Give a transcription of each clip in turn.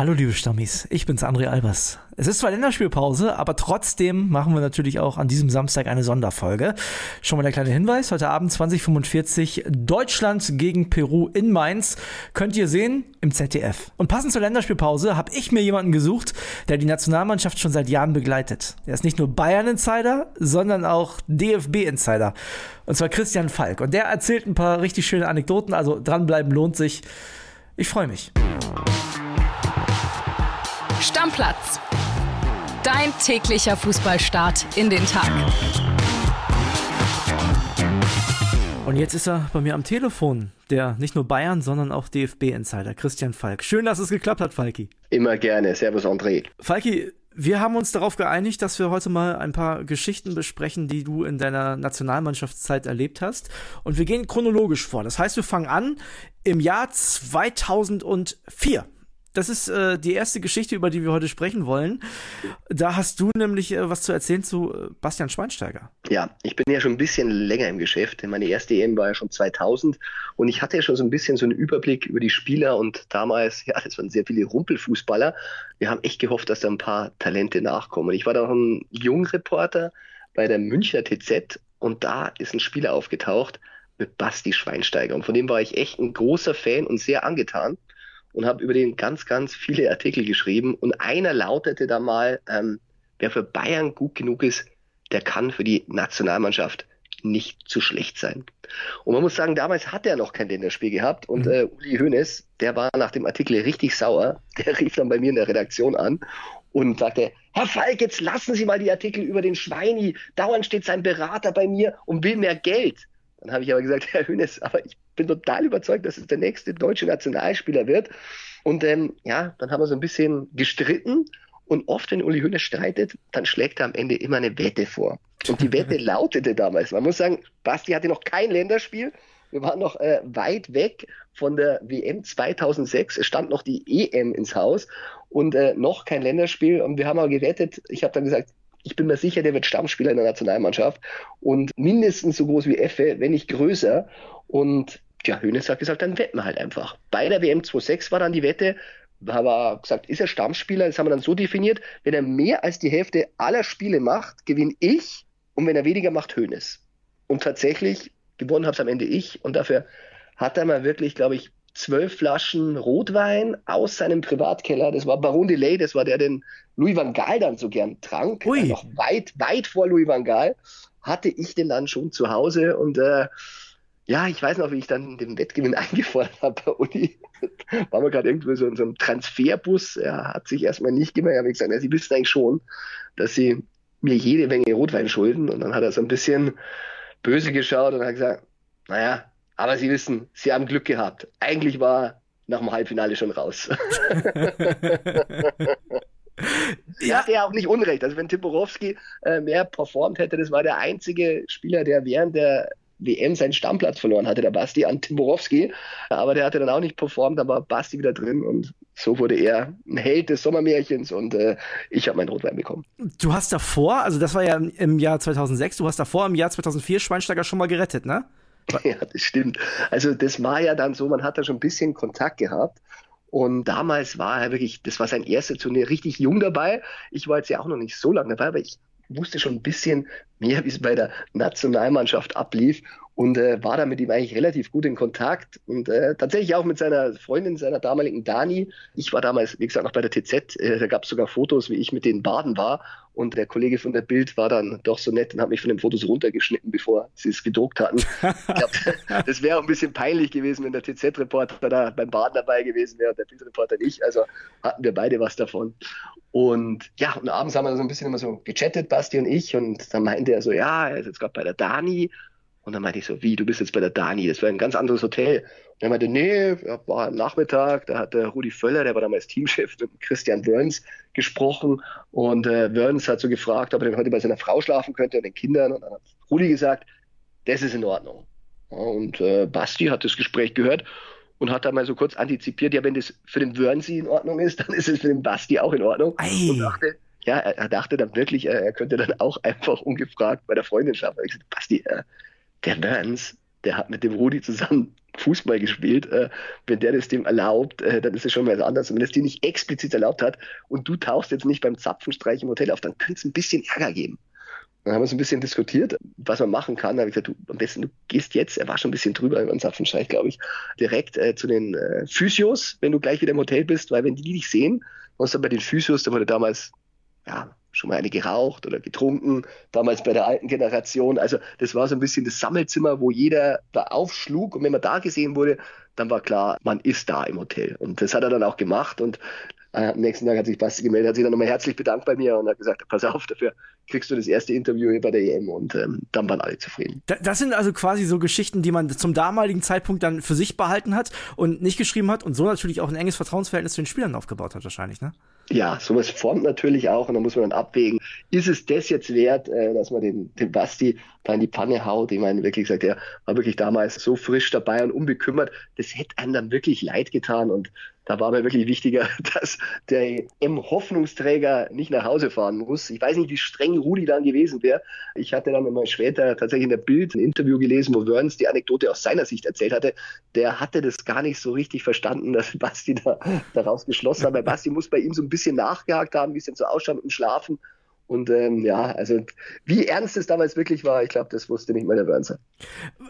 Hallo liebe Stammis, ich bin's André Albers. Es ist zwar Länderspielpause, aber trotzdem machen wir natürlich auch an diesem Samstag eine Sonderfolge. Schon mal der kleine Hinweis, heute Abend 2045 Deutschland gegen Peru in Mainz. Könnt ihr sehen im ZDF. Und passend zur Länderspielpause habe ich mir jemanden gesucht, der die Nationalmannschaft schon seit Jahren begleitet. Er ist nicht nur Bayern-Insider, sondern auch DFB-Insider. Und zwar Christian Falk. Und der erzählt ein paar richtig schöne Anekdoten, also dranbleiben lohnt sich. Ich freue mich. Stammplatz. Dein täglicher Fußballstart in den Tag. Und jetzt ist er bei mir am Telefon, der nicht nur Bayern, sondern auch DFB-Insider, Christian Falk. Schön, dass es geklappt hat, Falki. Immer gerne. Servus, André. Falki, wir haben uns darauf geeinigt, dass wir heute mal ein paar Geschichten besprechen, die du in deiner Nationalmannschaftszeit erlebt hast. Und wir gehen chronologisch vor. Das heißt, wir fangen an im Jahr 2004 das ist äh, die erste Geschichte, über die wir heute sprechen wollen. Da hast du nämlich äh, was zu erzählen zu äh, Bastian Schweinsteiger. Ja, ich bin ja schon ein bisschen länger im Geschäft. Meine erste EM war ja schon 2000 und ich hatte ja schon so ein bisschen so einen Überblick über die Spieler und damals, ja, das waren sehr viele Rumpelfußballer. Wir haben echt gehofft, dass da ein paar Talente nachkommen. Ich war da auch ein Jungreporter bei der Münchner TZ und da ist ein Spieler aufgetaucht mit Basti Schweinsteiger und von dem war ich echt ein großer Fan und sehr angetan und habe über den ganz, ganz viele Artikel geschrieben. Und einer lautete da mal, ähm, wer für Bayern gut genug ist, der kann für die Nationalmannschaft nicht zu schlecht sein. Und man muss sagen, damals hat er noch kein Länderspiel gehabt und mhm. äh, Uli Hoeneß, der war nach dem Artikel richtig sauer. Der rief dann bei mir in der Redaktion an und sagte, Herr Falk, jetzt lassen Sie mal die Artikel über den Schweini. Dauernd steht sein Berater bei mir und will mehr Geld. Dann habe ich aber gesagt, Herr Hönes, aber ich bin total überzeugt, dass es der nächste deutsche Nationalspieler wird. Und ähm, ja, dann haben wir so ein bisschen gestritten. Und oft, wenn Uli Hönes streitet, dann schlägt er am Ende immer eine Wette vor. Und die Wette lautete damals, man muss sagen, Basti hatte noch kein Länderspiel. Wir waren noch äh, weit weg von der WM 2006. Es stand noch die EM ins Haus und äh, noch kein Länderspiel. Und wir haben aber gewettet. Ich habe dann gesagt, ich bin mir sicher, der wird Stammspieler in der Nationalmannschaft und mindestens so groß wie Effe, wenn nicht größer. Und ja, Hönes hat gesagt, dann wetten wir halt einfach. Bei der WM 26 war dann die Wette, haben wir gesagt, ist er Stammspieler? Das haben wir dann so definiert, wenn er mehr als die Hälfte aller Spiele macht, gewinne ich und wenn er weniger macht, Hönes. Und tatsächlich, gewonnen habe es am Ende ich und dafür hat er mal wirklich, glaube ich, zwölf Flaschen Rotwein aus seinem Privatkeller. Das war Baron Delay, das war der, den Louis van Gaal dann so gern trank. Ui. noch weit, weit vor Louis van Gaal hatte ich den dann schon zu Hause und äh, ja, ich weiß noch, wie ich dann den Wettgewinn eingefordert habe bei Uli. Waren wir gerade irgendwo so in so einem Transferbus. Er hat sich erstmal nicht gemerkt. Ich habe gesagt, ja, Sie wissen eigentlich schon, dass Sie mir jede Menge Rotwein schulden. Und dann hat er so ein bisschen böse geschaut und hat gesagt, naja, aber Sie wissen, Sie haben Glück gehabt. Eigentlich war nach dem Halbfinale schon raus. ja. Hat er auch nicht unrecht. Also wenn Timborowski äh, mehr performt hätte, das war der einzige Spieler, der während der WM seinen Stammplatz verloren hatte, der Basti an Timborowski. Aber der hatte dann auch nicht performt, da war Basti wieder drin und so wurde er ein Held des Sommermärchens und äh, ich habe meinen Rotwein bekommen. Du hast davor, also das war ja im Jahr 2006, du hast davor im Jahr 2004 Schweinsteiger schon mal gerettet, ne? Ja, das stimmt. Also das war ja dann so, man hat da schon ein bisschen Kontakt gehabt. Und damals war er wirklich, das war sein erstes Turnier, richtig jung dabei. Ich war jetzt ja auch noch nicht so lange dabei, aber ich wusste schon ein bisschen mehr, wie es bei der Nationalmannschaft ablief und äh, war da mit ihm eigentlich relativ gut in Kontakt und äh, tatsächlich auch mit seiner Freundin, seiner damaligen Dani. Ich war damals, wie gesagt, noch bei der TZ, äh, da gab es sogar Fotos, wie ich mit den Baden war und der Kollege von der Bild war dann doch so nett und hat mich von den Fotos runtergeschnitten, bevor sie es gedruckt hatten. Ich glaub, das wäre auch ein bisschen peinlich gewesen, wenn der TZ-Reporter da beim Baden dabei gewesen wäre und der Bild-Reporter nicht. Also hatten wir beide was davon. Und ja, und abends haben wir so ein bisschen immer so gechattet, Basti und ich, und dann meinte er so, ja, er ist jetzt gerade bei der Dani und dann meinte ich so, wie, du bist jetzt bei der Dani, das war ein ganz anderes Hotel. Und er meinte, nee, war am Nachmittag, da hat der Rudi Völler, der war damals Teamchef, mit Christian Burns gesprochen und äh, Burns hat so gefragt, ob er denn heute bei seiner Frau schlafen könnte und den Kindern und dann hat Rudi gesagt, das ist in Ordnung. Und äh, Basti hat das Gespräch gehört und hat da mal so kurz antizipiert, ja, wenn das für den Wörnsi in Ordnung ist, dann ist es für den Basti auch in Ordnung. Ei. Und dachte, ja, er, dachte dann wirklich, er, er, könnte dann auch einfach ungefragt bei der Freundin schlafen. Ich gesagt, Basti, äh, der Burns, der hat mit dem Rudi zusammen Fußball gespielt. Äh, wenn der das dem erlaubt, äh, dann ist es schon mal anders. Und wenn es dir nicht explizit erlaubt hat und du tauchst jetzt nicht beim Zapfenstreich im Hotel auf, dann könnte es ein bisschen Ärger geben. Dann haben wir so ein bisschen diskutiert, was man machen kann. Da habe ich gesagt, du, am besten, du gehst jetzt, er war schon ein bisschen drüber über den Zapfenstreich, glaube ich, direkt äh, zu den äh, Physios, wenn du gleich wieder im Hotel bist, weil wenn die dich sehen, du bei den Physios, da wurde damals, ja, schon mal eine geraucht oder getrunken, damals bei der alten Generation. Also das war so ein bisschen das Sammelzimmer, wo jeder da aufschlug und wenn man da gesehen wurde, dann war klar, man ist da im Hotel. Und das hat er dann auch gemacht und äh, am nächsten Tag hat sich Basti gemeldet, hat sich dann nochmal herzlich bedankt bei mir und hat gesagt, pass auf, dafür kriegst du das erste Interview hier bei der EM und ähm, dann waren alle zufrieden. Das sind also quasi so Geschichten, die man zum damaligen Zeitpunkt dann für sich behalten hat und nicht geschrieben hat und so natürlich auch ein enges Vertrauensverhältnis zu den Spielern aufgebaut hat wahrscheinlich, ne? Ja, sowas formt natürlich auch und da muss man dann abwägen, ist es das jetzt wert, äh, dass man den, den Basti da in die Panne haut? Ich meine, wirklich gesagt, er war wirklich damals so frisch dabei und unbekümmert, das hätte einem dann wirklich leid getan und da war mir wirklich wichtiger, dass der M-Hoffnungsträger nicht nach Hause fahren muss. Ich weiß nicht, wie streng Rudi dann gewesen wäre. Ich hatte dann mal später tatsächlich in der Bild ein Interview gelesen, wo Wörns die Anekdote aus seiner Sicht erzählt hatte. Der hatte das gar nicht so richtig verstanden, dass Basti da daraus geschlossen hat. Weil Basti muss bei ihm so ein bisschen nachgehakt haben, ein bisschen so ausschauen mit dem Schlafen. Und ähm, ja, also wie ernst es damals wirklich war, ich glaube, das wusste nicht mal der Wörnser.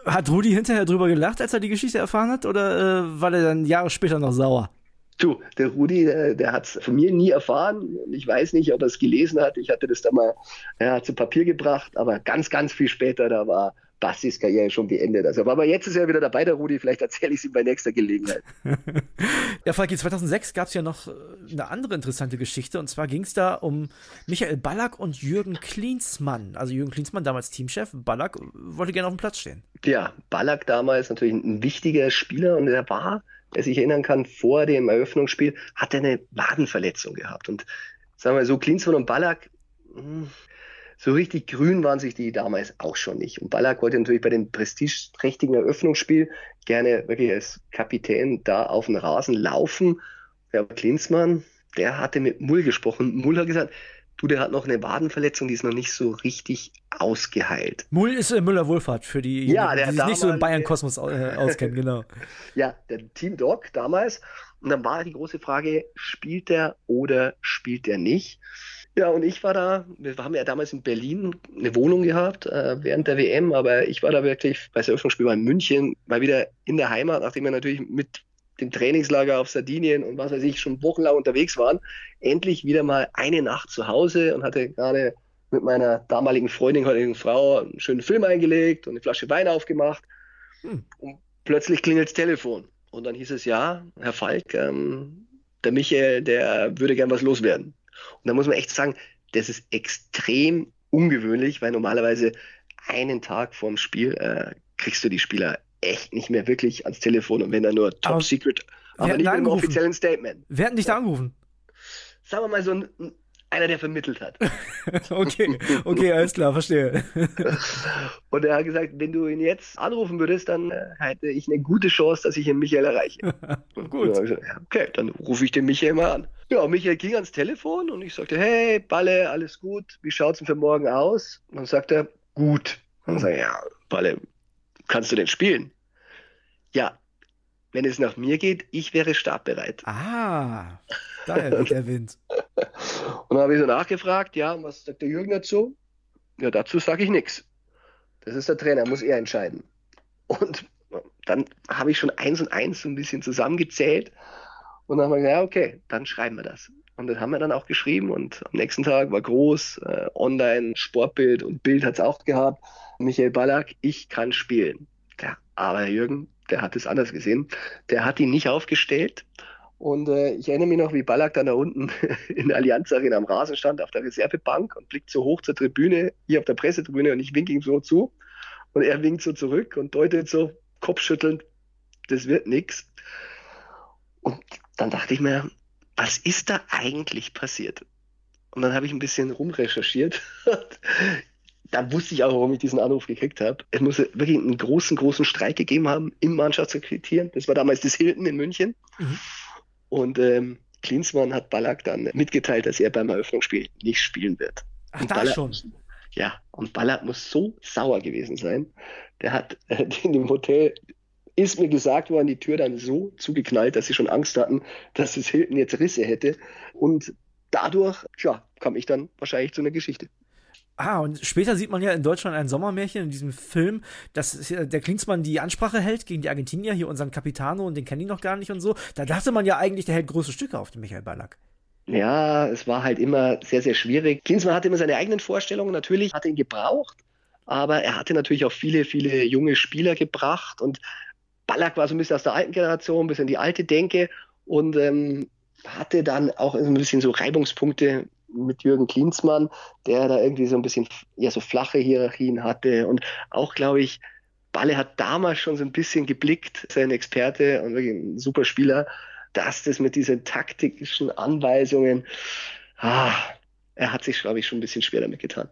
Hat Rudi hinterher drüber gelacht, als er die Geschichte erfahren hat, oder äh, war er dann Jahre später noch sauer? Du, der Rudi, der, der hat es von mir nie erfahren. Ich weiß nicht, ob er es gelesen hat. Ich hatte das da mal ja, zu Papier gebracht, aber ganz, ganz viel später, da war Bastis Karriere schon beendet. Also, aber jetzt ist er wieder dabei, der Rudi. Vielleicht erzähle ich es ihm bei nächster Gelegenheit. ja, Falki, 2006 gab es ja noch äh, eine andere interessante Geschichte. Und zwar ging es da um Michael Ballack und Jürgen Klinsmann. Also Jürgen Klinsmann, damals Teamchef. Ballack wollte gerne auf dem Platz stehen. Ja, Ballack damals natürlich ein wichtiger Spieler und er war wer sich erinnern kann, vor dem Eröffnungsspiel, hat er eine Wadenverletzung gehabt. Und sagen wir so, Klinsmann und Ballack, hm, so richtig grün waren sich die damals auch schon nicht. Und Ballack wollte natürlich bei dem prestigeträchtigen Eröffnungsspiel gerne wirklich als Kapitän da auf den Rasen laufen. Ja, Klinsmann, der hatte mit Mull gesprochen. Mull hat gesagt, Du, der hat noch eine Wadenverletzung, die ist noch nicht so richtig ausgeheilt. Mull ist äh, Müller-Wohlfahrt für die, ja, der die sich nicht so im Bayern-Kosmos äh, auskennen, genau. ja, der Team Doc damals. Und dann war die große Frage, spielt der oder spielt der nicht? Ja, und ich war da, wir haben ja damals in Berlin eine Wohnung gehabt äh, während der WM, aber ich war da wirklich bei das Eröffnungsspiel bei München, mal wieder in der Heimat, nachdem wir natürlich mit dem Trainingslager auf Sardinien und was weiß ich schon wochenlang unterwegs waren, endlich wieder mal eine Nacht zu Hause und hatte gerade mit meiner damaligen Freundin, heutigen Frau, einen schönen Film eingelegt und eine Flasche Wein aufgemacht. Hm. Und plötzlich klingelt das Telefon. Und dann hieß es, ja, Herr Falk, ähm, der Michael, der würde gern was loswerden. Und da muss man echt sagen, das ist extrem ungewöhnlich, weil normalerweise einen Tag vorm Spiel äh, kriegst du die Spieler echt nicht mehr wirklich ans Telefon und wenn er nur Top aber Secret, aber nicht mit einem offiziellen Statement. Wer hat dich da angerufen? Sagen wir mal so ein, einer, der vermittelt hat. okay, okay, alles klar, verstehe. und er hat gesagt, wenn du ihn jetzt anrufen würdest, dann äh, hätte ich eine gute Chance, dass ich ihn Michael erreiche. Gut. Gesagt, okay, dann rufe ich den Michael mal an. Ja, Michael ging ans Telefon und ich sagte, hey, Balle, alles gut, wie schaut's denn für morgen aus? Und dann sagt er, gut. Und dann sage ich, ja, Balle, kannst du denn spielen? Ja, wenn es nach mir geht, ich wäre startbereit. Ah, daher wird der Wind. Und dann habe ich so nachgefragt, ja, was sagt der Jürgen dazu? Ja, dazu sage ich nichts. Das ist der Trainer, muss er entscheiden. Und dann habe ich schon eins und eins so ein bisschen zusammengezählt und dann haben wir gesagt, ja, okay, dann schreiben wir das. Und das haben wir dann auch geschrieben und am nächsten Tag war groß, äh, online, Sportbild und Bild hat es auch gehabt. Michael Ballack, ich kann spielen. Ja, aber Jürgen, der hat es anders gesehen. Der hat ihn nicht aufgestellt. Und äh, ich erinnere mich noch, wie Ballack dann da unten in der Allianz Arena am Rasen stand, auf der Reservebank und blickt so hoch zur Tribüne, hier auf der Pressetribüne und ich winke ihm so zu. Und er winkt so zurück und deutet so kopfschüttelnd, das wird nix. Und dann dachte ich mir, was ist da eigentlich passiert? Und dann habe ich ein bisschen rumrecherchiert da wusste ich auch, warum ich diesen Anruf gekriegt habe. Es muss wirklich einen großen, großen Streik gegeben haben im Mannschaftssekretär. Das war damals das Hilton in München. Mhm. Und ähm, Klinsmann hat Ballack dann mitgeteilt, dass er beim Eröffnungsspiel nicht spielen wird. Ach, da schon. Ja, und Ballack muss so sauer gewesen sein. Der hat äh, in dem Hotel ist mir gesagt worden, die Tür dann so zugeknallt, dass sie schon Angst hatten, dass das Hilton jetzt Risse hätte. Und dadurch, ja, kam ich dann wahrscheinlich zu einer Geschichte. Ah, und später sieht man ja in Deutschland ein Sommermärchen in diesem Film, dass der Klinsmann die Ansprache hält gegen die Argentinier, hier unseren Capitano, und den kenne ich noch gar nicht und so. Da dachte man ja eigentlich, der hält große Stücke auf den Michael Ballack. Ja, es war halt immer sehr, sehr schwierig. Klinsmann hatte immer seine eigenen Vorstellungen, natürlich hat er ihn gebraucht, aber er hatte natürlich auch viele, viele junge Spieler gebracht und Ballack war so ein bisschen aus der alten Generation, ein bisschen die alte Denke und ähm, hatte dann auch ein bisschen so Reibungspunkte mit Jürgen Klinsmann, der da irgendwie so ein bisschen ja so flache Hierarchien hatte und auch glaube ich Balle hat damals schon so ein bisschen geblickt, sein Experte und wirklich ein super Spieler, dass das mit diesen taktischen Anweisungen, ah, er hat sich, glaube ich, schon ein bisschen schwer damit getan.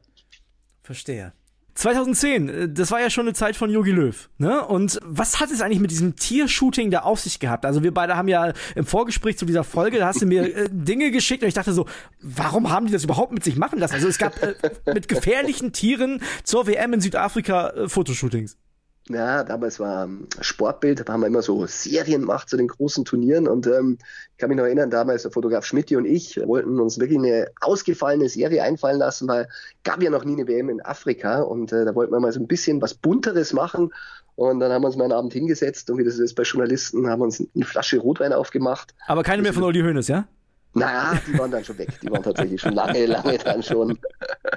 Verstehe. 2010, äh, das war ja schon eine Zeit von Yogi Löw. Ne? Und was hat es eigentlich mit diesem Tiershooting da auf sich gehabt? Also wir beide haben ja im Vorgespräch zu dieser Folge, da hast du mir äh, Dinge geschickt und ich dachte so, warum haben die das überhaupt mit sich machen lassen? Also es gab äh, mit gefährlichen Tieren zur WM in Südafrika äh, Fotoshootings. Ja, damals war ähm, Sportbild, da haben wir immer so Serien gemacht zu den großen Turnieren und ähm, ich kann mich noch erinnern, damals der Fotograf Schmidt und ich wollten uns wirklich eine ausgefallene Serie einfallen lassen, weil gab ja noch nie eine WM in Afrika und äh, da wollten wir mal so ein bisschen was Bunteres machen und dann haben wir uns mal einen Abend hingesetzt und wie das ist bei Journalisten, haben wir uns eine Flasche Rotwein aufgemacht. Aber keine mehr von Uli Hoeneß, ja? Naja, die waren dann schon weg. Die waren tatsächlich schon lange, lange dann schon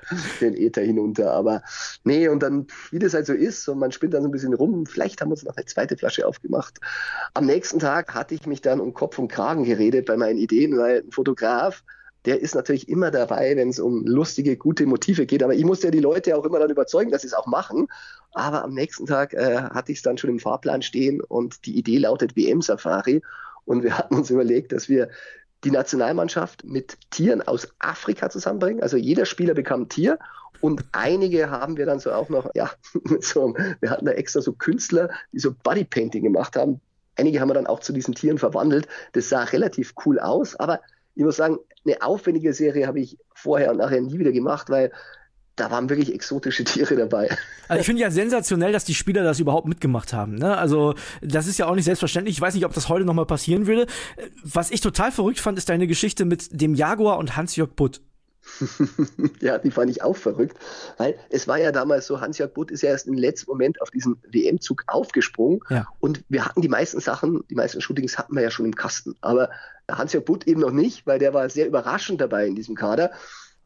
den Äther hinunter. Aber nee, und dann, wie das halt so ist, und man spinnt dann so ein bisschen rum, vielleicht haben wir uns noch eine zweite Flasche aufgemacht. Am nächsten Tag hatte ich mich dann um Kopf und Kragen geredet bei meinen Ideen, weil ein Fotograf, der ist natürlich immer dabei, wenn es um lustige, gute Motive geht. Aber ich musste ja die Leute auch immer dann überzeugen, dass sie es auch machen. Aber am nächsten Tag äh, hatte ich es dann schon im Fahrplan stehen und die Idee lautet WM-Safari. Und wir hatten uns überlegt, dass wir die Nationalmannschaft mit Tieren aus Afrika zusammenbringen. Also jeder Spieler bekam ein Tier und einige haben wir dann so auch noch, ja, so, wir hatten da extra so Künstler, die so Bodypainting gemacht haben. Einige haben wir dann auch zu diesen Tieren verwandelt. Das sah relativ cool aus, aber ich muss sagen, eine aufwendige Serie habe ich vorher und nachher nie wieder gemacht, weil da waren wirklich exotische Tiere dabei. Also ich finde ja sensationell, dass die Spieler das überhaupt mitgemacht haben. Ne? Also das ist ja auch nicht selbstverständlich. Ich weiß nicht, ob das heute nochmal passieren würde. Was ich total verrückt fand, ist deine Geschichte mit dem Jaguar und Hans-Jörg Butt. ja, die fand ich auch verrückt, weil es war ja damals so, Hans-Jörg Butt ist ja erst im letzten Moment auf diesen WM-Zug aufgesprungen ja. und wir hatten die meisten Sachen, die meisten Shootings hatten wir ja schon im Kasten, aber Hans-Jörg Butt eben noch nicht, weil der war sehr überraschend dabei in diesem Kader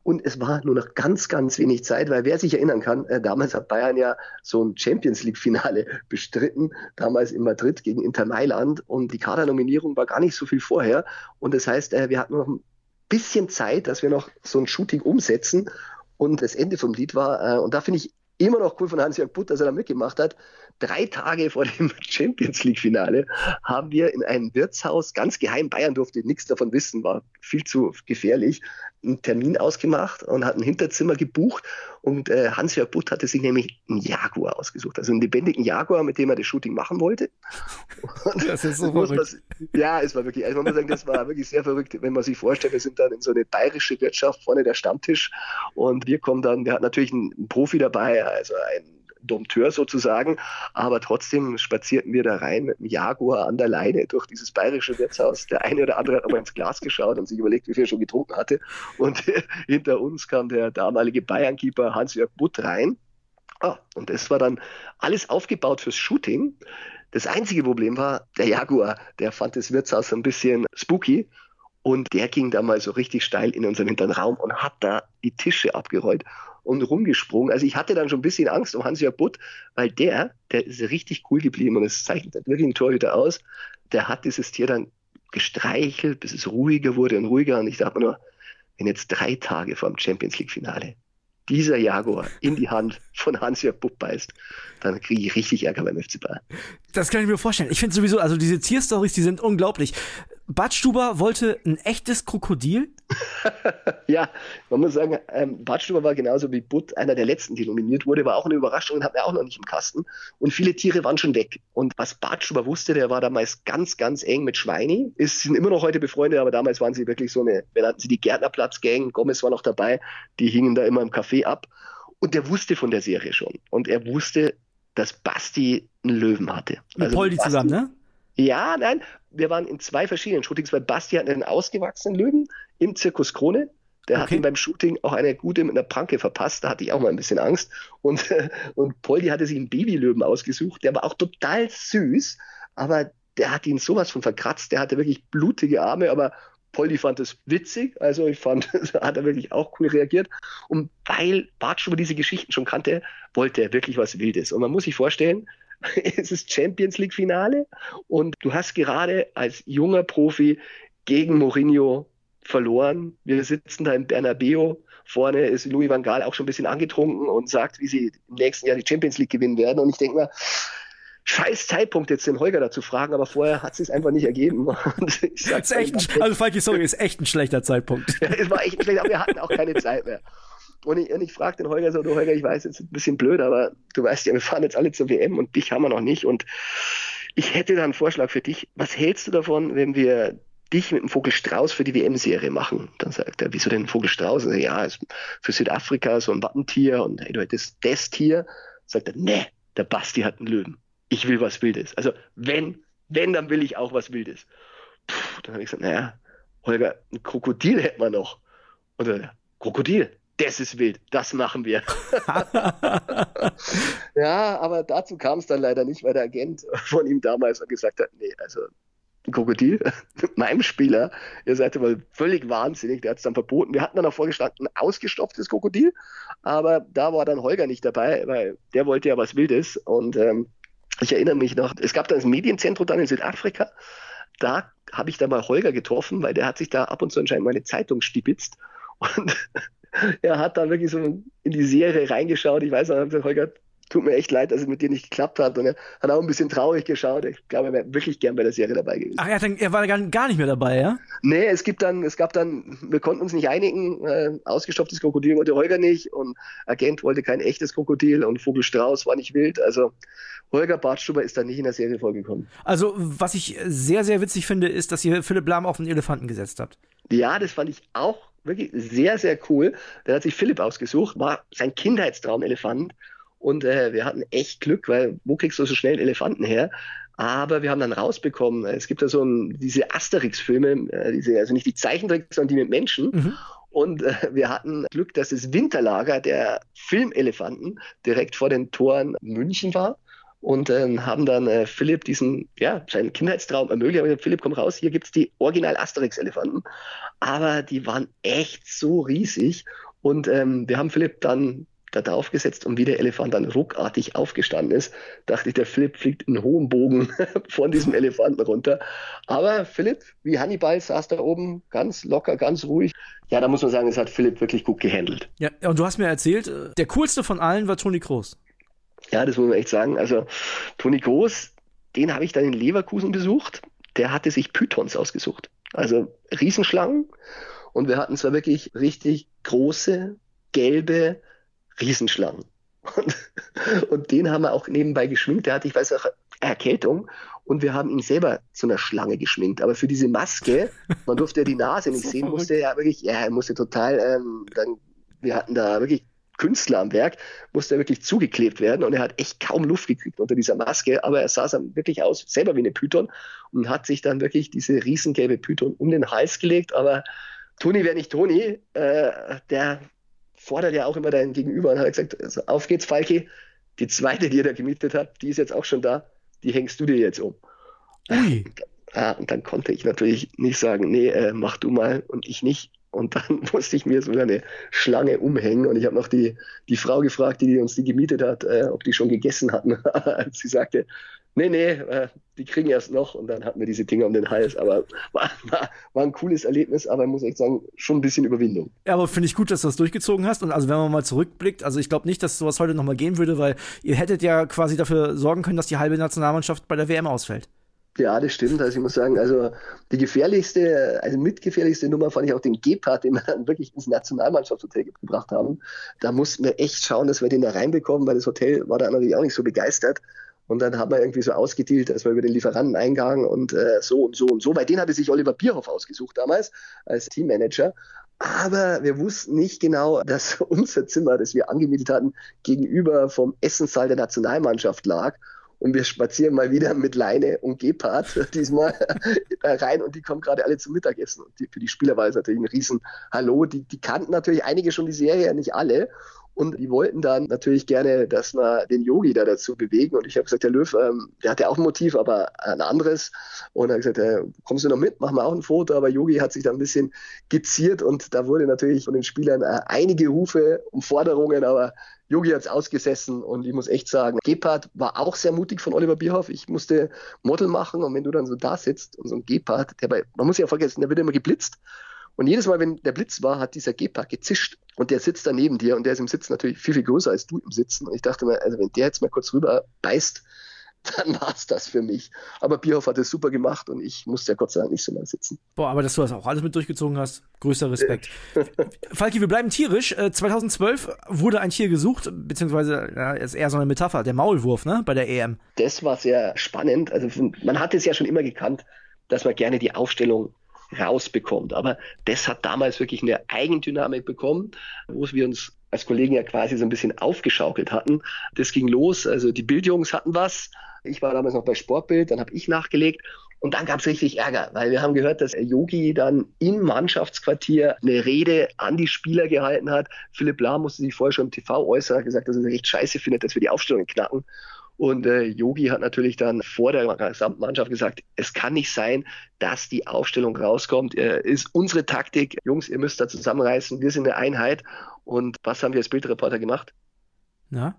und es war nur noch ganz, ganz wenig Zeit, weil wer sich erinnern kann, äh, damals hat Bayern ja so ein Champions League-Finale bestritten, damals in Madrid gegen Inter Mailand. Und die Kadernominierung war gar nicht so viel vorher. Und das heißt, äh, wir hatten noch ein bisschen Zeit, dass wir noch so ein Shooting umsetzen. Und das Ende vom Lied war, äh, und da finde ich immer noch cool von Hans-Jörg Butt, dass er da mitgemacht hat. Drei Tage vor dem Champions League-Finale haben wir in einem Wirtshaus, ganz geheim, Bayern durfte nichts davon wissen, war viel zu gefährlich, einen Termin ausgemacht und hat ein Hinterzimmer gebucht. Und äh, Hans-Jörg Butt hatte sich nämlich einen Jaguar ausgesucht, also einen lebendigen Jaguar, mit dem er das Shooting machen wollte. Und das ist so verrückt. Man, ja, es war wirklich, also man muss sagen, das war wirklich sehr verrückt, wenn man sich vorstellt, wir sind dann in so eine bayerische Wirtschaft, vorne der Stammtisch und wir kommen dann, wir hatten natürlich einen Profi dabei, also ein Dompteur sozusagen, aber trotzdem spazierten wir da rein mit dem Jaguar an der Leine durch dieses bayerische Wirtshaus. Der eine oder andere hat aber ins Glas geschaut und sich überlegt, wie viel er schon getrunken hatte. Und hinter uns kam der damalige Bayern-Keeper Hans-Jörg Butt rein. Ah, und das war dann alles aufgebaut fürs Shooting. Das einzige Problem war, der Jaguar, der fand das Wirtshaus ein bisschen spooky und der ging da mal so richtig steil in unseren hinteren Raum und hat da die Tische abgerollt und rumgesprungen. Also ich hatte dann schon ein bisschen Angst um Hans-Jörg Butt, weil der, der ist richtig cool geblieben und es zeichnet wirklich ein Torhüter aus. Der hat dieses Tier dann gestreichelt, bis es ruhiger wurde und ruhiger. Und ich dachte mir nur, wenn jetzt drei Tage vor dem Champions League Finale dieser Jaguar in die Hand von Hans-Jörg Butt beißt, dann kriege ich richtig Ärger beim FC Bayern. Das kann ich mir vorstellen. Ich finde sowieso, also diese Tierstories, die sind unglaublich. Badstuber wollte ein echtes Krokodil? ja, man muss sagen, ähm, Badstuber war genauso wie Butt einer der letzten, die nominiert wurde, war auch eine Überraschung und hat er auch noch nicht im Kasten. Und viele Tiere waren schon weg. Und was Badstuber wusste, der war damals ganz, ganz eng mit Schweini. Ist, sind immer noch heute befreundet, aber damals waren sie wirklich so eine, wir hatten sie die Gärtnerplatz-Gang, Gomez war noch dabei, die hingen da immer im Café ab. Und der wusste von der Serie schon. Und er wusste, dass Basti einen Löwen hatte. Mit also Poldi zusammen, ne? Ja, nein, wir waren in zwei verschiedenen Shootings, weil Basti hat einen ausgewachsenen Löwen im Zirkus Krone. Der okay. hat ihm beim Shooting auch eine gute mit einer Pranke verpasst. Da hatte ich auch mal ein bisschen Angst. Und, und Poldi hatte sich einen Babylöwen ausgesucht. Der war auch total süß, aber der hat ihn sowas von verkratzt. Der hatte wirklich blutige Arme, aber Poldi fand es witzig. Also ich fand, da hat er wirklich auch cool reagiert. Und weil Bart schon diese Geschichten schon kannte, wollte er wirklich was Wildes. Und man muss sich vorstellen, es ist Champions League Finale und du hast gerade als junger Profi gegen Mourinho verloren. Wir sitzen da im Bernabeu. Vorne ist Louis van Gaal auch schon ein bisschen angetrunken und sagt, wie sie im nächsten Jahr die Champions League gewinnen werden. Und ich denke mal, scheiß Zeitpunkt, jetzt den Holger dazu fragen, aber vorher hat es einfach nicht ergeben. Und ich ist echt also Falki, sorry, ist echt ein schlechter Zeitpunkt. ja, es war echt ein schlechter, aber wir hatten auch keine Zeit mehr. Und ich, ich frage den Holger so, du Holger, ich weiß, jetzt ein bisschen blöd, aber du weißt ja, wir fahren jetzt alle zur WM und dich haben wir noch nicht. Und ich hätte da einen Vorschlag für dich. Was hältst du davon, wenn wir dich mit dem Vogelstrauß für die WM-Serie machen. Dann sagt er, wieso denn Vogelstrauß? Also, ja, für Südafrika so ein Wappentier und hey, du hättest das Tier. Sagt er, nee, der Basti hat einen Löwen. Ich will was Wildes. Also wenn, wenn, dann will ich auch was Wildes. Puh, dann habe ich gesagt, naja, Holger, ein Krokodil hätten wir noch. Und dann, Krokodil, das ist wild, das machen wir. ja, aber dazu kam es dann leider nicht, weil der Agent von ihm damals gesagt hat, nee, also ein Krokodil meinem Spieler, ihr seid mal völlig wahnsinnig, der hat es dann verboten. Wir hatten dann auch vorgestanden ein ausgestopftes Krokodil, aber da war dann Holger nicht dabei, weil der wollte ja was Wildes und ähm, ich erinnere mich noch, es gab dann das Medienzentrum dann in Südafrika, da habe ich dann mal Holger getroffen, weil der hat sich da ab und zu anscheinend meine Zeitung stibitzt und er hat da wirklich so in die Serie reingeschaut. Ich weiß noch, Holger, tut mir echt leid, dass es mit dir nicht geklappt hat. Und er hat auch ein bisschen traurig geschaut. Ich glaube, er wäre wirklich gern bei der Serie dabei gewesen. Ach, er, dann, er war gar nicht mehr dabei, ja? Nee, es gibt dann, es gab dann, wir konnten uns nicht einigen. Äh, ausgestopftes Krokodil wollte Holger nicht und Agent wollte kein echtes Krokodil und Vogelstrauß war nicht wild. Also Holger Bartstuber ist da nicht in der Serie vorgekommen. Also, was ich sehr, sehr witzig finde, ist, dass ihr Philipp Lahm auf einen Elefanten gesetzt habt. Ja, das fand ich auch wirklich sehr, sehr cool. Der hat sich Philipp ausgesucht, war sein Kindheitstraum-Elefant und äh, wir hatten echt Glück, weil wo kriegst du so schnell einen Elefanten her? Aber wir haben dann rausbekommen, es gibt ja so ein, diese Asterix-Filme, äh, diese, also nicht die Zeichentrick, sondern die mit Menschen. Mhm. Und äh, wir hatten Glück, dass das Winterlager der Filmelefanten direkt vor den Toren München war. Und äh, haben dann äh, Philipp diesen, ja, seinen Kindheitstraum ermöglicht. Aber Philipp, komm raus, hier gibt es die Original Asterix-Elefanten. Aber die waren echt so riesig. Und ähm, wir haben Philipp dann da draufgesetzt und wie der Elefant dann ruckartig aufgestanden ist, dachte ich, der Philipp fliegt in hohem Bogen von diesem Elefanten runter. Aber Philipp, wie Hannibal, saß da oben ganz locker, ganz ruhig. Ja, da muss man sagen, es hat Philipp wirklich gut gehandelt. Ja, und du hast mir erzählt, äh, der coolste von allen war Toni Kroos. Ja, das muss man echt sagen. Also Toni Kroos, den habe ich dann in Leverkusen besucht. Der hatte sich Pythons ausgesucht. Also Riesenschlangen. Und wir hatten zwar wirklich richtig große, gelbe, Riesenschlangen. Und, und den haben wir auch nebenbei geschminkt. Der hatte, ich weiß auch, Erkältung. Und wir haben ihn selber zu einer Schlange geschminkt. Aber für diese Maske, man durfte ja die Nase nicht so sehen, musste er wirklich, ja, er musste total, ähm, dann, wir hatten da wirklich Künstler am Werk, musste er wirklich zugeklebt werden und er hat echt kaum Luft gekriegt unter dieser Maske, aber er sah dann wirklich aus, selber wie eine Python und hat sich dann wirklich diese riesengelbe Python um den Hals gelegt, aber Toni wäre nicht Toni, äh, der fordert ja auch immer dein Gegenüber und hat gesagt, also auf geht's, Falki. Die zweite, die er da gemietet hat, die ist jetzt auch schon da, die hängst du dir jetzt um. Ui. Ja, und dann konnte ich natürlich nicht sagen, nee, äh, mach du mal und ich nicht. Und dann musste ich mir so eine Schlange umhängen und ich habe noch die, die Frau gefragt, die, uns die gemietet hat, äh, ob die schon gegessen hatten. Sie sagte, nee, nee, äh, die kriegen erst noch und dann hatten wir diese Dinger um den Hals. Aber war, war, war ein cooles Erlebnis, aber ich muss echt sagen, schon ein bisschen Überwindung. Ja, aber finde ich gut, dass du das durchgezogen hast. Und also wenn man mal zurückblickt, also ich glaube nicht, dass sowas heute nochmal gehen würde, weil ihr hättet ja quasi dafür sorgen können, dass die halbe Nationalmannschaft bei der WM ausfällt. Ja, das stimmt. Also ich muss sagen, also die gefährlichste, also mitgefährlichste Nummer fand ich auch den Gepard, den wir dann wirklich ins Nationalmannschaftshotel gebracht haben. Da mussten wir echt schauen, dass wir den da reinbekommen, weil das Hotel war da natürlich auch nicht so begeistert. Und dann haben wir irgendwie so ausgedealt, dass wir über den Lieferanteneingang und äh, so und so und so. Bei denen hatte sich Oliver Bierhoff ausgesucht damals als Teammanager. Aber wir wussten nicht genau, dass unser Zimmer, das wir angemietet hatten, gegenüber vom Essenssaal der Nationalmannschaft lag. Und wir spazieren mal wieder mit Leine und Gepard diesmal rein und die kommen gerade alle zum Mittagessen. Und die, für die Spieler war es natürlich ein riesen Hallo. Die, die kannten natürlich einige schon die Serie, nicht alle. Und die wollten dann natürlich gerne, dass wir den Yogi da dazu bewegen. Und ich habe gesagt, der Löw, ähm, der hatte auch ein Motiv, aber ein anderes. Und er hat gesagt, äh, kommst du noch mit, machen wir auch ein Foto. Aber Yogi hat sich da ein bisschen geziert und da wurde natürlich von den Spielern äh, einige Rufe und Forderungen, aber Yogi hat es ausgesessen und ich muss echt sagen, Gepard war auch sehr mutig von Oliver Bierhoff. Ich musste Model machen und wenn du dann so da sitzt und so ein Gepard, der bei, man muss ja vergessen, der wird immer geblitzt. Und jedes Mal, wenn der Blitz war, hat dieser Gepard gezischt und der sitzt da neben dir und der ist im Sitz natürlich viel, viel größer als du im Sitzen. Und ich dachte mir, also wenn der jetzt mal kurz rüber beißt, dann war es das für mich. Aber Bierhoff hat es super gemacht und ich musste ja Gott sei Dank nicht so lange sitzen. Boah, aber dass du das auch alles mit durchgezogen hast, größter Respekt. Falki, wir bleiben tierisch. 2012 äh, wurde ein Tier gesucht, beziehungsweise ja, ist eher so eine Metapher, der Maulwurf, ne, bei der EM. Das war sehr spannend. Also man hat es ja schon immer gekannt, dass man gerne die Aufstellung rausbekommt. Aber das hat damals wirklich eine Eigendynamik bekommen, wo wir uns als Kollegen ja quasi so ein bisschen aufgeschaukelt hatten. Das ging los, also die Bildjungs hatten was. Ich war damals noch bei Sportbild, dann habe ich nachgelegt und dann gab es richtig Ärger, weil wir haben gehört, dass Yogi dann im Mannschaftsquartier eine Rede an die Spieler gehalten hat. Philipp Lahm musste sich vorher schon im TV äußern, hat gesagt, dass er es echt scheiße findet, dass wir die Aufstellung knacken. Und äh, Yogi hat natürlich dann vor der gesamten Mannschaft gesagt, es kann nicht sein, dass die Aufstellung rauskommt. Äh, ist unsere Taktik. Jungs, ihr müsst da zusammenreißen. Wir sind eine Einheit. Und was haben wir als Bildreporter gemacht? Ja.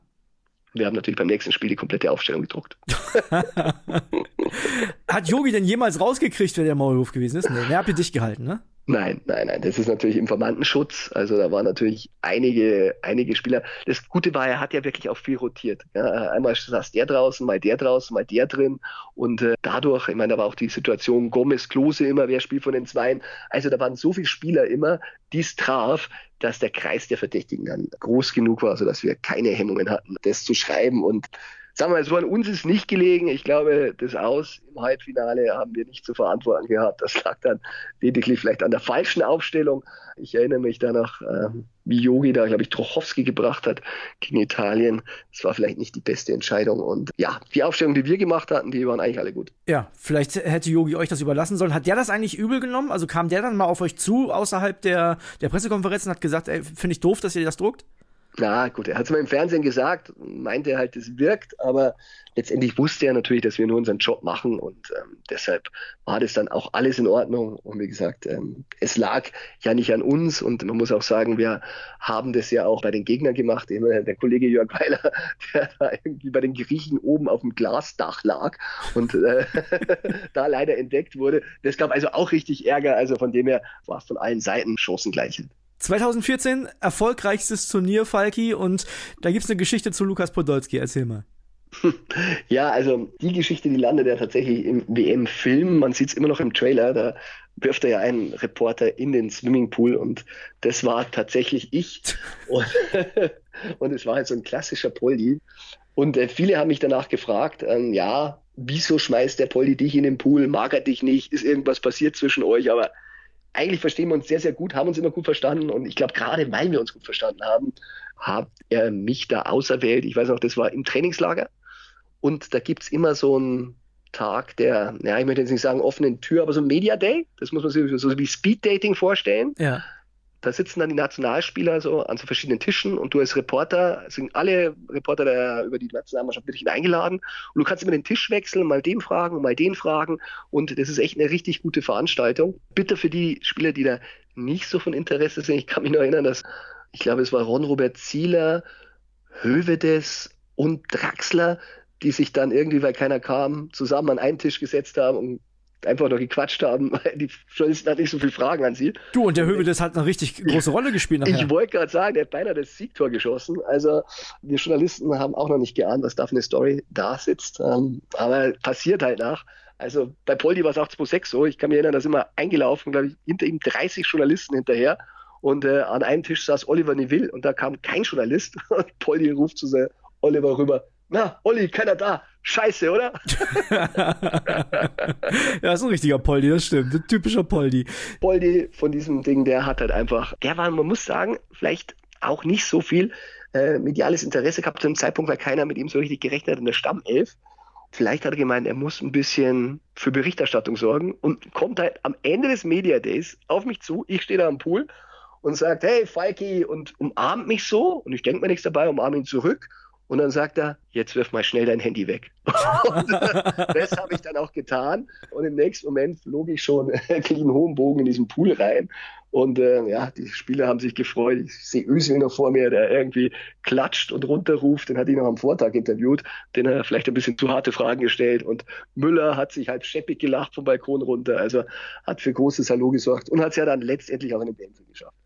Wir haben natürlich beim nächsten Spiel die komplette Aufstellung gedruckt. Hat Yogi denn jemals rausgekriegt, wer der Maulwurf gewesen ist? Nee, habt ihr dich gehalten, ne? Nein, nein, nein. Das ist natürlich Informantenschutz. Also da waren natürlich einige, einige Spieler. Das Gute war, er hat ja wirklich auch viel rotiert. Ja, einmal saß der draußen, mal der draußen, mal der drin. Und äh, dadurch, ich meine, da war auch die Situation Gomez, Klose immer, wer spielt von den Zweien. Also da waren so viele Spieler immer, die es traf, dass der Kreis der Verdächtigen dann groß genug war, sodass wir keine Hemmungen hatten, das zu schreiben. Und sagen wir mal, so an uns ist nicht gelegen. Ich glaube, das Aus im Halbfinale haben wir nicht zu verantworten gehabt. Das lag dann lediglich vielleicht an der falschen Aufstellung. Ich erinnere mich da noch, äh, wie Yogi da, glaube ich, Trochowski gebracht hat gegen Italien. Das war vielleicht nicht die beste Entscheidung. Und ja, die Aufstellung, die wir gemacht hatten, die waren eigentlich alle gut. Ja, vielleicht hätte Yogi euch das überlassen sollen. Hat der das eigentlich übel genommen? Also kam der dann mal auf euch zu außerhalb der, der Pressekonferenz und hat gesagt, ey, finde ich doof, dass ihr das druckt? Na gut, er hat es mal im Fernsehen gesagt, meinte halt, es wirkt, aber letztendlich wusste er natürlich, dass wir nur unseren Job machen und ähm, deshalb war das dann auch alles in Ordnung. Und wie gesagt, ähm, es lag ja nicht an uns und man muss auch sagen, wir haben das ja auch bei den Gegnern gemacht. Der Kollege Jörg Weiler, der da irgendwie bei den Griechen oben auf dem Glasdach lag und äh, da leider entdeckt wurde. Das gab also auch richtig Ärger. Also von dem her war es von allen Seiten Chancengleichheit. 2014 erfolgreichstes Turnier, Falki, und da gibt es eine Geschichte zu Lukas Podolski. Erzähl mal. Ja, also die Geschichte, die landet ja tatsächlich im WM-Film. Man sieht es immer noch im Trailer. Da wirft er ja einen Reporter in den Swimmingpool und das war tatsächlich ich. und, und es war halt so ein klassischer Poldi. Und äh, viele haben mich danach gefragt, ähm, ja, wieso schmeißt der Poldi dich in den Pool? Mag er dich nicht? Ist irgendwas passiert zwischen euch? Aber eigentlich verstehen wir uns sehr, sehr gut, haben uns immer gut verstanden und ich glaube, gerade weil wir uns gut verstanden haben, hat er mich da auserwählt. Ich weiß noch, das war im Trainingslager und da gibt es immer so einen Tag der, ja, ich möchte jetzt nicht sagen offenen Tür, aber so ein Media Day, das muss man sich so wie Speed Dating vorstellen. Ja da sitzen dann die Nationalspieler so an so verschiedenen Tischen und du als Reporter, sind alle Reporter der, über die Nationalmannschaft wirklich eingeladen und du kannst immer den Tisch wechseln, mal den fragen, mal den fragen und das ist echt eine richtig gute Veranstaltung. Bitte für die Spieler, die da nicht so von Interesse sind, ich kann mich noch erinnern, dass ich glaube, es war Ron-Robert Zieler, Hövedes und Draxler, die sich dann irgendwie, weil keiner kam, zusammen an einen Tisch gesetzt haben und einfach nur gequatscht haben, weil die Journalisten hatten nicht so viele Fragen an sie. Du, und der Höwe, das hat eine richtig große Rolle gespielt nachher. Ich wollte gerade sagen, der hat beinahe das Siegtor geschossen. Also wir Journalisten haben auch noch nicht geahnt, was da für eine Story da sitzt. Ähm, aber passiert halt nach. Also bei Poldi war es auch 2-6 so. Ich kann mich erinnern, da sind wir eingelaufen, glaube ich, hinter ihm 30 Journalisten hinterher. Und äh, an einem Tisch saß Oliver Neville und da kam kein Journalist. Und Poldi ruft zu Oliver rüber, na, Olli, keiner da. Scheiße, oder? ja, ist ein richtiger Poldi, das stimmt. Ein typischer Poldi. Poldi von diesem Ding, der hat halt einfach, der war, man muss sagen, vielleicht auch nicht so viel äh, mediales Interesse gehabt zu dem Zeitpunkt, weil keiner mit ihm so richtig gerechnet hat in der Stammelf. vielleicht hat er gemeint, er muss ein bisschen für Berichterstattung sorgen und kommt halt am Ende des Media Days auf mich zu. Ich stehe da am Pool und sagt, hey Falki und umarmt mich so und ich denke mir nichts dabei, umarme ihn zurück und dann sagt er, jetzt wirf mal schnell dein Handy weg. und, äh, das habe ich dann auch getan. Und im nächsten Moment flog ich schon gegen hohen Bogen in diesen Pool rein. Und äh, ja, die Spieler haben sich gefreut. Ich sehe Özil noch vor mir, der irgendwie klatscht und runterruft. Den hatte ich noch am Vortag interviewt. Den hat er vielleicht ein bisschen zu harte Fragen gestellt. Und Müller hat sich halb scheppig gelacht vom Balkon runter. Also hat für großes Hallo gesorgt und hat es ja dann letztendlich auch in den Bänken geschafft.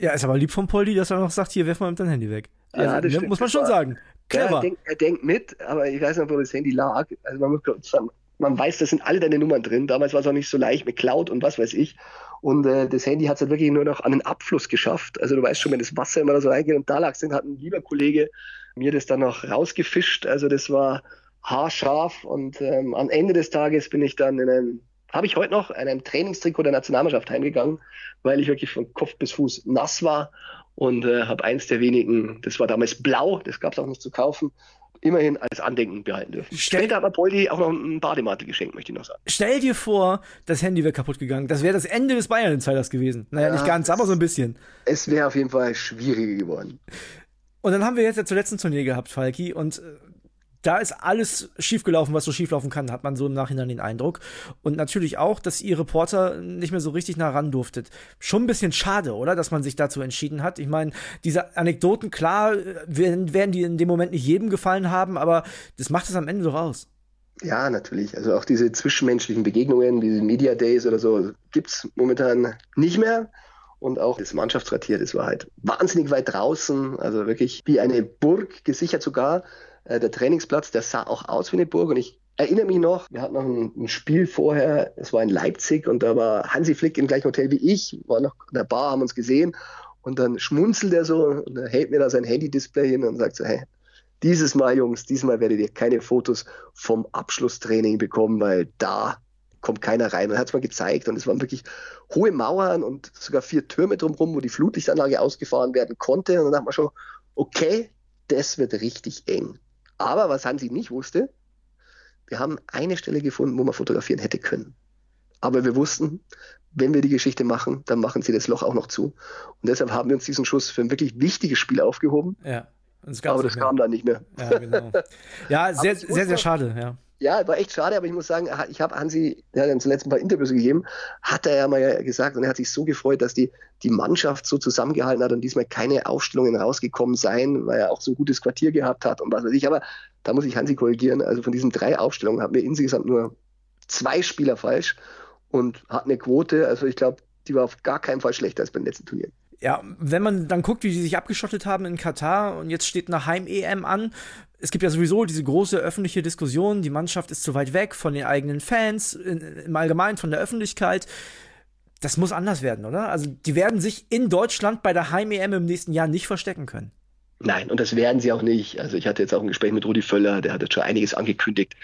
Ja, ist aber lieb vom Poldi, dass er noch sagt, hier, werf mal mit dein Handy weg. Also, ja, das ne, muss man schon sagen. Clever. Ja, er, denkt, er, denkt, mit, aber ich weiß nicht, wo das Handy lag. Also man, muss, man weiß, da sind alle deine Nummern drin. Damals war es auch nicht so leicht mit Cloud und was weiß ich. Und äh, das Handy hat es halt wirklich nur noch an den Abfluss geschafft. Also du weißt schon, wenn das Wasser immer da so reingeht und da lag es, hat ein lieber Kollege mir das dann noch rausgefischt. Also das war haarscharf und ähm, am Ende des Tages bin ich dann in einem habe ich heute noch in einem Trainingstrikot der Nationalmannschaft heimgegangen, weil ich wirklich von Kopf bis Fuß nass war und äh, habe eins der wenigen, das war damals blau, das gab es auch nicht zu kaufen, immerhin als Andenken behalten dürfen. Stell, hat mir Poldi auch noch einen Bademantel geschenkt, möchte ich noch sagen. Stell dir vor, das Handy wäre kaputt gegangen. Das wäre das Ende des Bayern-Insiders gewesen. Naja, ja, nicht ganz, aber so ein bisschen. Es wäre auf jeden Fall schwieriger geworden. Und dann haben wir jetzt ja zuletzt ein Turnier gehabt, Falki, und äh, da ist alles schiefgelaufen, was so schieflaufen kann, hat man so im Nachhinein den Eindruck. Und natürlich auch, dass ihr Reporter nicht mehr so richtig nah ran durftet. Schon ein bisschen schade, oder? Dass man sich dazu entschieden hat. Ich meine, diese Anekdoten, klar, werden, werden die in dem Moment nicht jedem gefallen haben, aber das macht es am Ende doch aus. Ja, natürlich. Also auch diese zwischenmenschlichen Begegnungen, diese Media Days oder so, gibt's momentan nicht mehr. Und auch das Mannschaftsratier, das war halt wahnsinnig weit draußen, also wirklich wie eine Burg, gesichert sogar. Äh, der Trainingsplatz, der sah auch aus wie eine Burg und ich erinnere mich noch, wir hatten noch ein, ein, Spiel vorher, es war in Leipzig und da war Hansi Flick im gleichen Hotel wie ich, war noch in der Bar, haben uns gesehen und dann schmunzelt er so und hält mir da sein Handy-Display hin und sagt so, hey, dieses Mal, Jungs, diesmal werdet ihr keine Fotos vom Abschlusstraining bekommen, weil da kommt keiner rein. Und hat es mal gezeigt und es waren wirklich hohe Mauern und sogar vier Türme drumherum, wo die Flutlichtanlage ausgefahren werden konnte. Und dann dachte man schon, okay, das wird richtig eng. Aber was Hansi nicht wusste, wir haben eine Stelle gefunden, wo man fotografieren hätte können. Aber wir wussten, wenn wir die Geschichte machen, dann machen sie das Loch auch noch zu. Und deshalb haben wir uns diesen Schuss für ein wirklich wichtiges Spiel aufgehoben. Ja. aber das kam dann nicht mehr. Ja, genau. ja sehr, sehr, sehr schade, ja. Ja, war echt schade, aber ich muss sagen, ich habe Hansi, der hat dann zuletzt ein paar Interviews gegeben, hat er ja mal gesagt und er hat sich so gefreut, dass die, die Mannschaft so zusammengehalten hat und diesmal keine Aufstellungen rausgekommen seien, weil er auch so ein gutes Quartier gehabt hat und was weiß ich. Aber da muss ich Hansi korrigieren. Also von diesen drei Aufstellungen haben wir insgesamt nur zwei Spieler falsch und hat eine Quote. Also ich glaube, die war auf gar keinen Fall schlechter als beim letzten Turnier ja, wenn man dann guckt, wie die sich abgeschottet haben in Katar und jetzt steht eine Heim-EM an, es gibt ja sowieso diese große öffentliche Diskussion, die Mannschaft ist zu weit weg von den eigenen Fans, im Allgemeinen von der Öffentlichkeit. Das muss anders werden, oder? Also die werden sich in Deutschland bei der Heim-EM im nächsten Jahr nicht verstecken können. Nein, und das werden sie auch nicht. Also ich hatte jetzt auch ein Gespräch mit Rudi Völler, der hat jetzt schon einiges angekündigt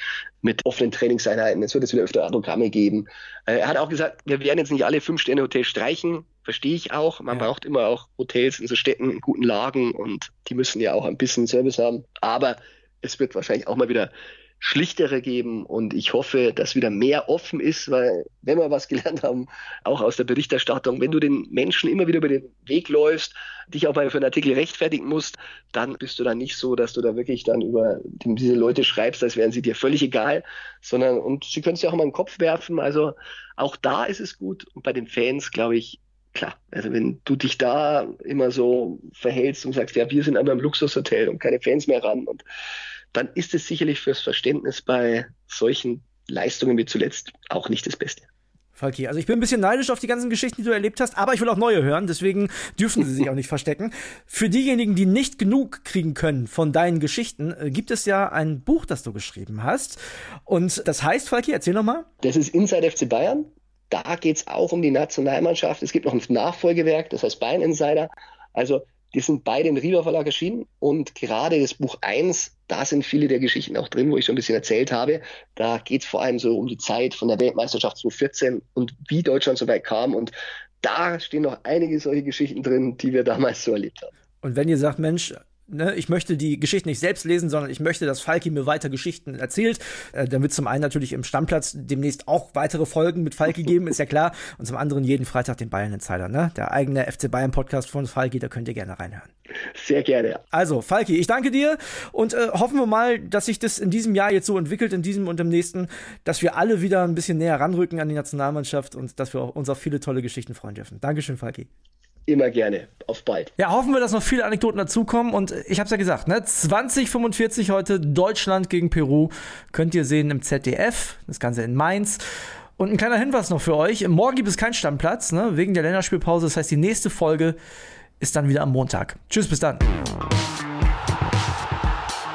mit offenen Trainingseinheiten. Es wird jetzt wieder öfter Autogramme geben. Äh, er hat auch gesagt, wir werden jetzt nicht alle Fünf-Sterne-Hotels streichen. Verstehe ich auch. Man ja. braucht immer auch Hotels in so Städten in guten Lagen und die müssen ja auch ein bisschen Service haben. Aber es wird wahrscheinlich auch mal wieder schlichtere geben und ich hoffe, dass wieder mehr offen ist, weil wenn wir was gelernt haben, auch aus der Berichterstattung, wenn du den Menschen immer wieder über den Weg läufst, dich auch mal für einen Artikel rechtfertigen musst, dann bist du dann nicht so, dass du da wirklich dann über diese Leute schreibst, als wären sie dir völlig egal, sondern und sie können es ja auch mal in den Kopf werfen, also auch da ist es gut und bei den Fans, glaube ich, klar, also wenn du dich da immer so verhältst und sagst, ja, wir sind aber im Luxushotel und keine Fans mehr ran und dann ist es sicherlich fürs Verständnis bei solchen Leistungen wie zuletzt auch nicht das Beste. Falki, also ich bin ein bisschen neidisch auf die ganzen Geschichten, die du erlebt hast, aber ich will auch neue hören, deswegen dürfen sie sich auch nicht verstecken. Für diejenigen, die nicht genug kriegen können von deinen Geschichten, äh, gibt es ja ein Buch, das du geschrieben hast. Und das heißt, Falki, erzähl nochmal. Das ist Inside FC Bayern. Da geht es auch um die Nationalmannschaft. Es gibt noch ein Nachfolgewerk, das heißt Bayern Insider. Also die sind beide im Rieder Verlag erschienen und gerade das Buch 1, da sind viele der Geschichten auch drin, wo ich so ein bisschen erzählt habe. Da geht es vor allem so um die Zeit von der Weltmeisterschaft 2014 und wie Deutschland so weit kam. Und da stehen noch einige solche Geschichten drin, die wir damals so erlebt haben. Und wenn ihr sagt, Mensch, ne, ich möchte die Geschichte nicht selbst lesen, sondern ich möchte, dass Falki mir weiter Geschichten erzählt. Äh, dann wird zum einen natürlich im Stammplatz demnächst auch weitere Folgen mit Falki geben, ist ja klar. Und zum anderen jeden Freitag den Bayern Insider, ne? Der eigene FC Bayern Podcast von Falki, da könnt ihr gerne reinhören. Sehr gerne. Also, Falki, ich danke dir und äh, hoffen wir mal, dass sich das in diesem Jahr jetzt so entwickelt, in diesem und im nächsten, dass wir alle wieder ein bisschen näher ranrücken an die Nationalmannschaft und dass wir uns auf viele tolle Geschichten freuen dürfen. Dankeschön, Falki. Immer gerne. Auf bald. Ja, hoffen wir, dass noch viele Anekdoten dazukommen. Und ich habe es ja gesagt, ne? 2045 heute Deutschland gegen Peru. Könnt ihr sehen im ZDF. Das Ganze in Mainz. Und ein kleiner Hinweis noch für euch. Morgen gibt es keinen Stammplatz, ne? wegen der Länderspielpause. Das heißt, die nächste Folge ist dann wieder am Montag. Tschüss, bis dann.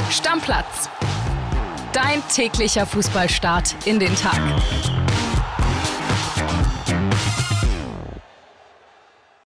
Stammplatz. Dein täglicher Fußballstart in den Tag.